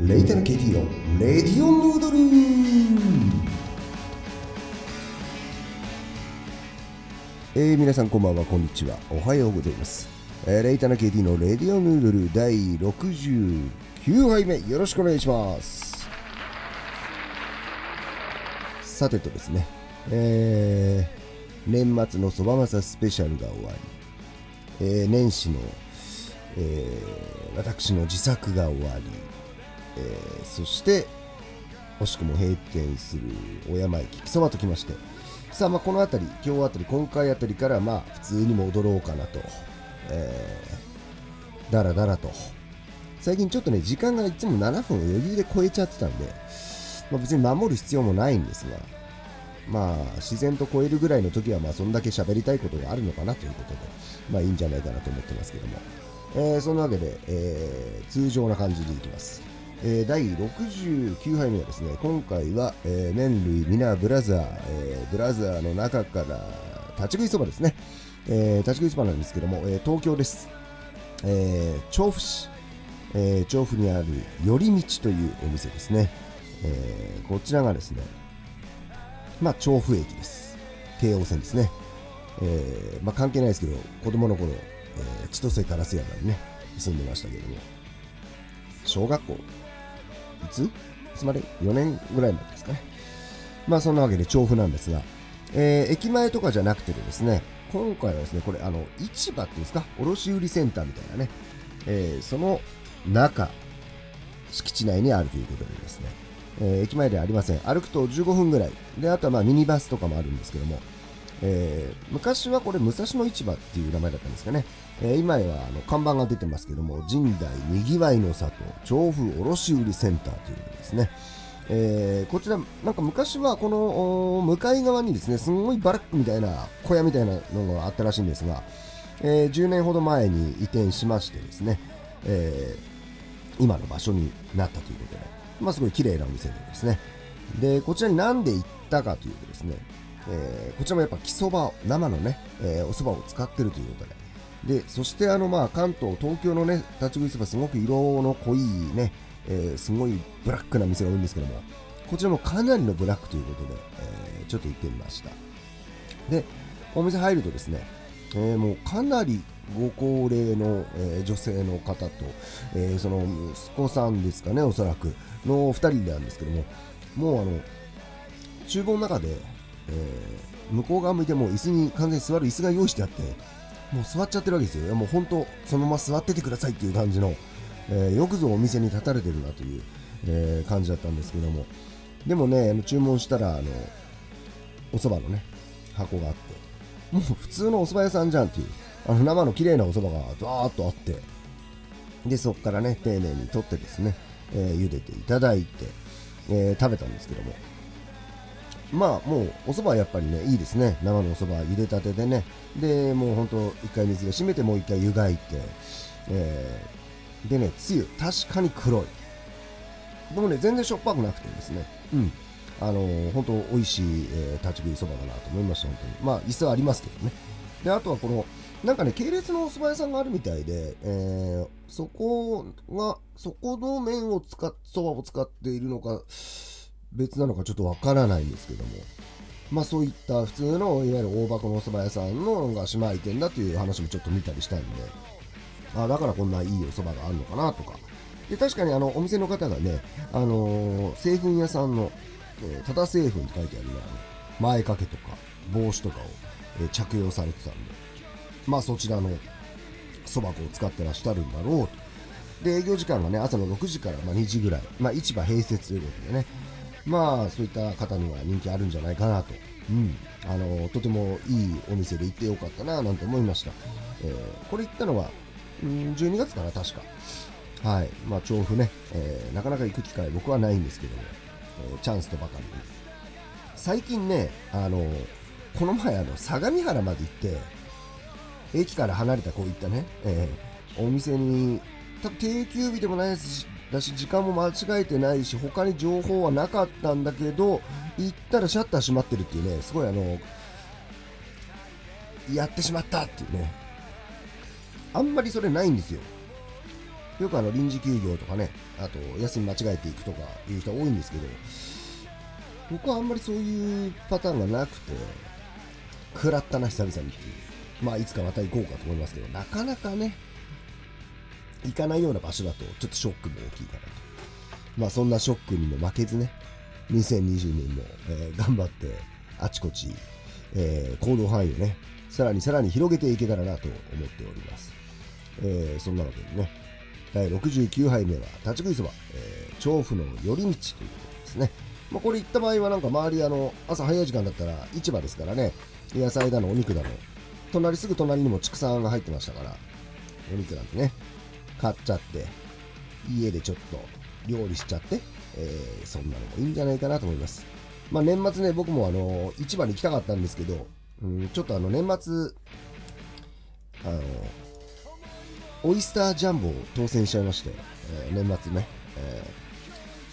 レイタの KT のレディオヌードル。えー、皆さんこんばんは。こんにちは。おはようございます、えー、レイタの KT のレディオヌードル第69杯目。よろしくお願いします。さてとですね。えー、年末のそばまさスペシャルが終わり、えー、年始の、えー、私の自作が終わり、えーそして惜しくも閉店するお山駅木そばときましてさあまあこの辺り今日あたり今回あたりからまあ普通に戻ろうかなと、えー、だらだらと最近ちょっとね時間がいつも7分を余裕で超えちゃってたんで、まあ、別に守る必要もないんですがまあ自然と超えるぐらいの時はまあそんだけ喋りたいことがあるのかなということでまあいいんじゃないかなと思ってますけども、えーそんなわけで、えー通常な感じでいきますえー第69杯目はですね今回は、えー麺類ミナブラザー、えーブラザーの中から立ち食いそばですね、えー立ち食いそばなんですけども、えー東京です、えー調布市、えー調布にある寄り道というお店ですね、えーこちらがですねまあ調布駅です。京王線ですね、えーまあ、関係ないですけど子供の頃、えー千歳烏山にね住んでましたけども小学校ついつまで ?4 年ぐらいまでですかね。まあそんなわけで調布なんですが、えー駅前とかじゃなくてですね、今回はですね、これあの市場っていうんですか、卸売センターみたいなね、えーその中、敷地内にあるということでですね、えー駅前ではありません。歩くと15分ぐらい。で、あとはまあミニバスとかもあるんですけども、えー昔はこれ武蔵野市場っていう名前だったんですかね、えー今はあの看板が出てますけども神代にぎわいの里調布卸売センターということですね、えーこちらなんか昔はこの向かい側にですねすごいバラックみたいな小屋みたいなのがあったらしいんですが、え10年ほど前に移転しましてですね、え今の場所になったということで、まあ、すごい綺麗なお店でですね。でこちらになんで行ったかというとですねえーこちらもやっぱ木そば生のね、えーお蕎麦を使ってるということで。でそしてあのまあ関東東京のね立ち食いそばすごく色の濃いね、えーすごいブラックな店が多いんですけどもこちらもかなりのブラックということで、えちょっと行ってみました。でお店入るとですね、えもうかなりご高齢の、えー女性の方と、えーその息子さんですかねおそらくの2人なんですけどももうあの厨房の中で、えー向こう側向いても椅子に完全に座る椅子が用意してあってもう座っちゃってるわけですよ。もう本当そのまま座っててくださいっていう感じの、えーよくぞお店に立たれてるなという、えー感じだったんですけども。でもね注文したらあのお蕎麦のね箱があってもう普通のお蕎麦屋さんじゃんっていうあの生の綺麗なお蕎麦がザーッとあってでそこからね丁寧に取ってですね、えー茹でていただいて、えー食べたんですけども。まあもうお蕎麦はやっぱりねいいですね。生のお蕎麦茹でたてでね。でもうほんと一回水で締めてもう一回湯がいて、えーでねつゆ確かに黒い。でもね全然しょっぱくなくてですね。うん。あのー、本当美味しい、えー立ち食いそばだなと思いました本当に。まあ椅子はありますけどね。であとはこのなんかね系列のお蕎麦屋さんがあるみたいで、えーそこがそこの麺を使っそばを使っているのか別なのかちょっとわからないんですけども。まあそういった普通のいわゆる大箱のお蕎麦屋さんのが姉妹店だという話もちょっと見たりしたんで。あだからこんないいお蕎麦があるのかなとか。で確かにあのお店の方がね、あのー製粉屋さんの、えー、ただ製粉って書いてあるね。あの前掛けとか帽子とかを、えー着用されてたんで。まあそちらのそば粉を使ってらっしゃるんだろうと。で営業時間がね朝の6時からま2時ぐらい、まあ、市場併設ということでね。まあそういった方には人気あるんじゃないかなと、うん、あのとてもいいお店で行ってよかったななんて思いました、えーこれ行ったのは、うん、12月かな確か。はい。まあ調布ね、えーなかなか行く機会僕はないんですけども、えーチャンスとばかりに。最近ねあのこの前あの相模原まで行って駅から離れたこういったね、えーお店に多分定休日でもないですだし時間も間違えてないし他に情報はなかったんだけど行ったらシャッター閉まってるっていうねすごいあのやってしまったっていうねあんまりそれないんですよよくあの臨時休業とかね、あと休み間違えていくとかいう人多いんですけど、僕はあんまりそういうパターンがなくて、食らったな、久々にっていう。まあ、いつかまた行こうかと思いますけど、なかなかね、行かないような場所だと、ちょっとショックも大きいかなと。まあ、そんなショックにも負けずね、2020年も、えー、頑張って、あちこち、えー、行動範囲をね、さらにさらに広げていけたらなと思っております。えー、そんなわけでね、第69杯目は立ち食いそば、えー、調布の寄り道ということですね。まあ、これ行った場合はなんか周りあの朝早い時間だったら市場ですからね野菜だのお肉だの隣すぐ隣にも畜産が入ってましたからお肉なんてね買っちゃって家でちょっと料理しちゃって、えー、そんなのもいいんじゃないかなと思います。まあ年末ね僕もあの市場に行きたかったんですけど、うん、ちょっとあの年末あのオイスタージャンボを当選しちゃいまして、えー、年末ね、えー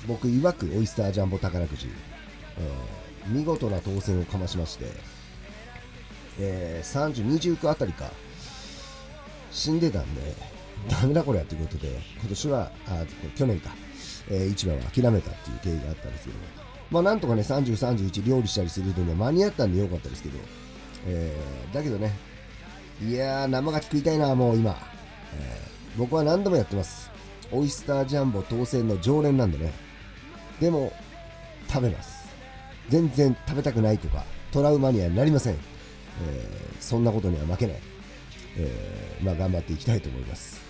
僕曰くオイスタージャンボ宝くじ、うん、見事な当選をかましまして、えー、30、29あたりか、死んでたんで、ダメだこれやということで、今年は、あ去年か、えー、市場は諦めたっていう経緯があったんですけど。も、まあなんとかね、30、31料理したりするのには間に合ったんでよかったですけど、えー、だけどね、いやー、生牡蠣食いたいな、もう今。えー、僕は何度もやってます。オイスタージャンボ当選の常連なんでね、でも食べます。全然食べたくないとかトラウマにはなりません、えー、そんなことには負けない、えー、まあ、頑張っていきたいと思います、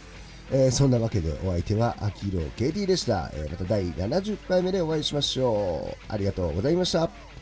えー、そんなわけでお相手はアキロ KT でした、えまた第70回目でお会いしましょう。ありがとうございました。